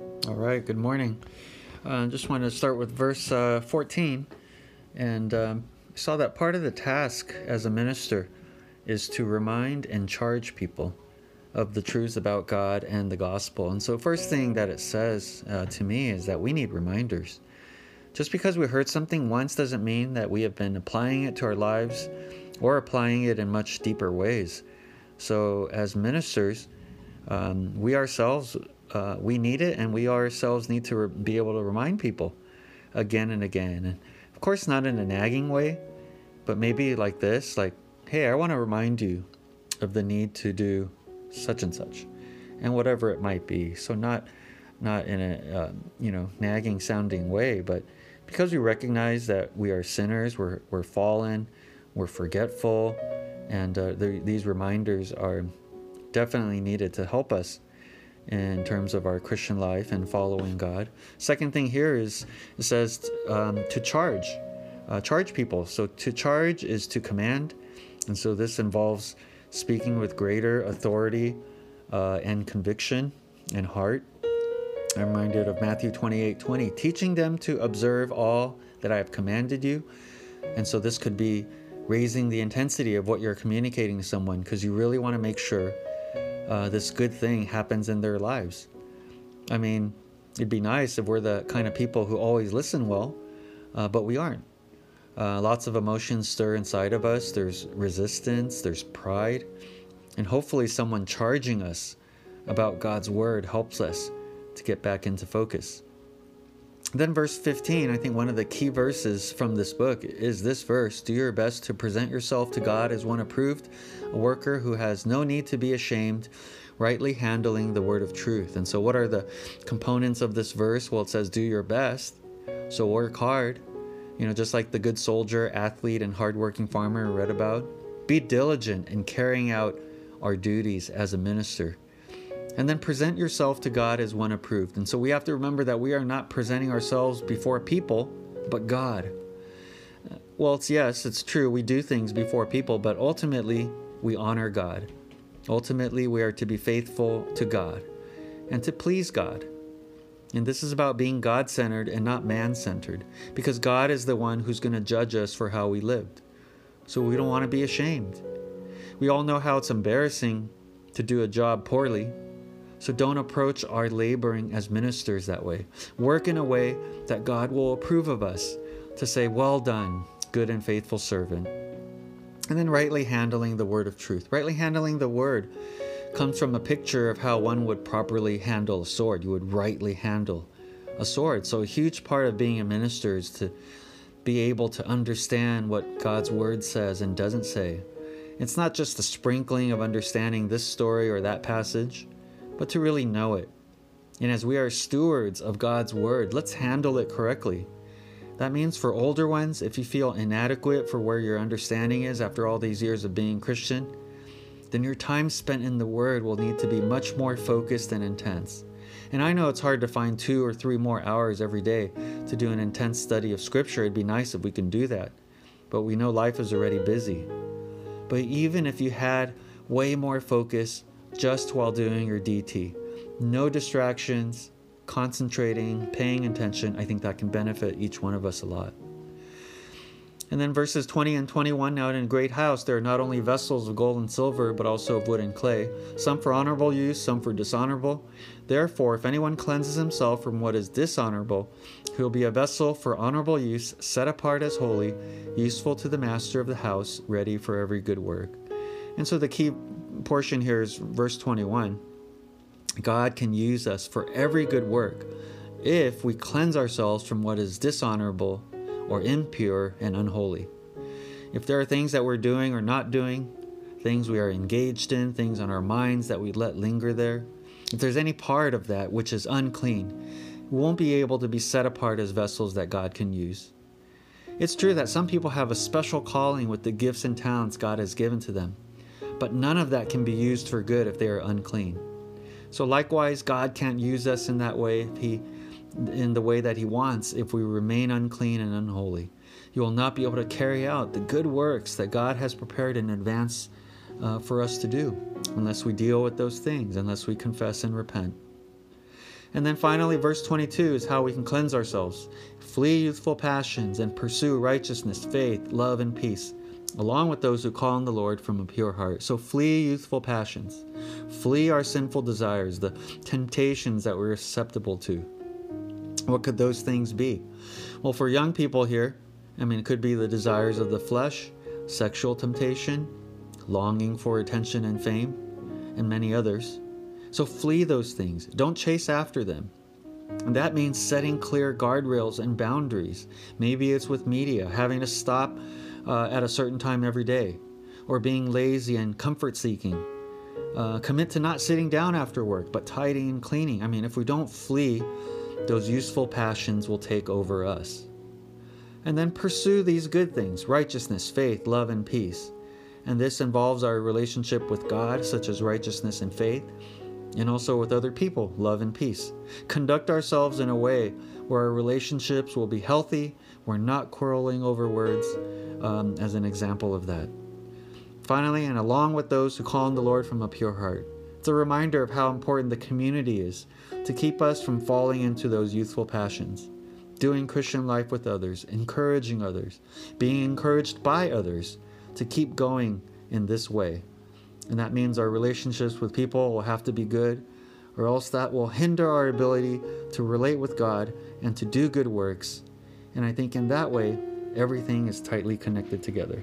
All right, good morning. I uh, just want to start with verse uh, 14. And um, saw that part of the task as a minister is to remind and charge people of the truths about God and the gospel. And so, first thing that it says uh, to me is that we need reminders. Just because we heard something once doesn't mean that we have been applying it to our lives or applying it in much deeper ways. So, as ministers, um, we ourselves uh, we need it, and we ourselves need to re- be able to remind people again and again. And of course, not in a nagging way, but maybe like this, like, "Hey, I want to remind you of the need to do such and such," and whatever it might be. So not not in a uh, you know nagging sounding way, but because we recognize that we are sinners, we're we're fallen, we're forgetful, and uh, the, these reminders are definitely needed to help us in terms of our Christian life and following God. Second thing here is it says um, to charge, uh, charge people. So to charge is to command, and so this involves speaking with greater authority uh, and conviction and heart. I'm reminded of Matthew 28 20, teaching them to observe all that I have commanded you. And so this could be raising the intensity of what you're communicating to someone because you really want to make sure uh, this good thing happens in their lives. I mean, it'd be nice if we're the kind of people who always listen well, uh, but we aren't. Uh, lots of emotions stir inside of us. There's resistance, there's pride, and hopefully, someone charging us about God's word helps us to get back into focus. Then, verse 15, I think one of the key verses from this book is this verse Do your best to present yourself to God as one approved, a worker who has no need to be ashamed, rightly handling the word of truth. And so, what are the components of this verse? Well, it says, Do your best. So, work hard. You know, just like the good soldier, athlete, and hardworking farmer read about. Be diligent in carrying out our duties as a minister and then present yourself to God as one approved. And so we have to remember that we are not presenting ourselves before people, but God. Well, it's yes, it's true. We do things before people, but ultimately we honor God. Ultimately, we are to be faithful to God and to please God. And this is about being God centered and not man centered, because God is the one who's going to judge us for how we lived. So we don't want to be ashamed. We all know how it's embarrassing to do a job poorly, so don't approach our laboring as ministers that way. Work in a way that God will approve of us to say, Well done, good and faithful servant. And then rightly handling the word of truth. Rightly handling the word comes from a picture of how one would properly handle a sword. You would rightly handle a sword. So, a huge part of being a minister is to be able to understand what God's word says and doesn't say. It's not just a sprinkling of understanding this story or that passage but to really know it. And as we are stewards of God's word, let's handle it correctly. That means for older ones, if you feel inadequate for where your understanding is after all these years of being Christian, then your time spent in the Word will need to be much more focused and intense. And I know it's hard to find two or three more hours every day to do an intense study of Scripture. It'd be nice if we can do that. But we know life is already busy. But even if you had way more focus, just while doing your DT. No distractions, concentrating, paying attention. I think that can benefit each one of us a lot. And then verses 20 and 21 Now in a great house there are not only vessels of gold and silver, but also of wood and clay, some for honorable use, some for dishonorable. Therefore, if anyone cleanses himself from what is dishonorable, he will be a vessel for honorable use, set apart as holy, useful to the master of the house, ready for every good work. And so the key portion here is verse 21. God can use us for every good work if we cleanse ourselves from what is dishonorable or impure and unholy. If there are things that we're doing or not doing, things we are engaged in, things on our minds that we let linger there, if there's any part of that which is unclean, we won't be able to be set apart as vessels that God can use. It's true that some people have a special calling with the gifts and talents God has given to them but none of that can be used for good if they are unclean. So likewise, God can't use us in that way if he in the way that he wants if we remain unclean and unholy. You will not be able to carry out the good works that God has prepared in advance uh, for us to do unless we deal with those things, unless we confess and repent. And then finally, verse 22 is how we can cleanse ourselves. Flee youthful passions and pursue righteousness, faith, love, and peace, along with those who call on the Lord from a pure heart. So flee youthful passions. Flee our sinful desires, the temptations that we're susceptible to. What could those things be? Well, for young people here, I mean, it could be the desires of the flesh, sexual temptation, longing for attention and fame, and many others. So flee those things. Don't chase after them. And that means setting clear guardrails and boundaries. Maybe it's with media, having to stop uh, at a certain time every day, or being lazy and comfort seeking. Uh, commit to not sitting down after work, but tidying and cleaning. I mean, if we don't flee, those useful passions will take over us. And then pursue these good things righteousness, faith, love, and peace. And this involves our relationship with God, such as righteousness and faith, and also with other people, love and peace. Conduct ourselves in a way where our relationships will be healthy, we're not quarreling over words, um, as an example of that. Finally, and along with those who call on the Lord from a pure heart, it's a reminder of how important the community is to keep us from falling into those youthful passions. Doing Christian life with others, encouraging others, being encouraged by others to keep going in this way. And that means our relationships with people will have to be good, or else that will hinder our ability to relate with God and to do good works. And I think in that way, everything is tightly connected together.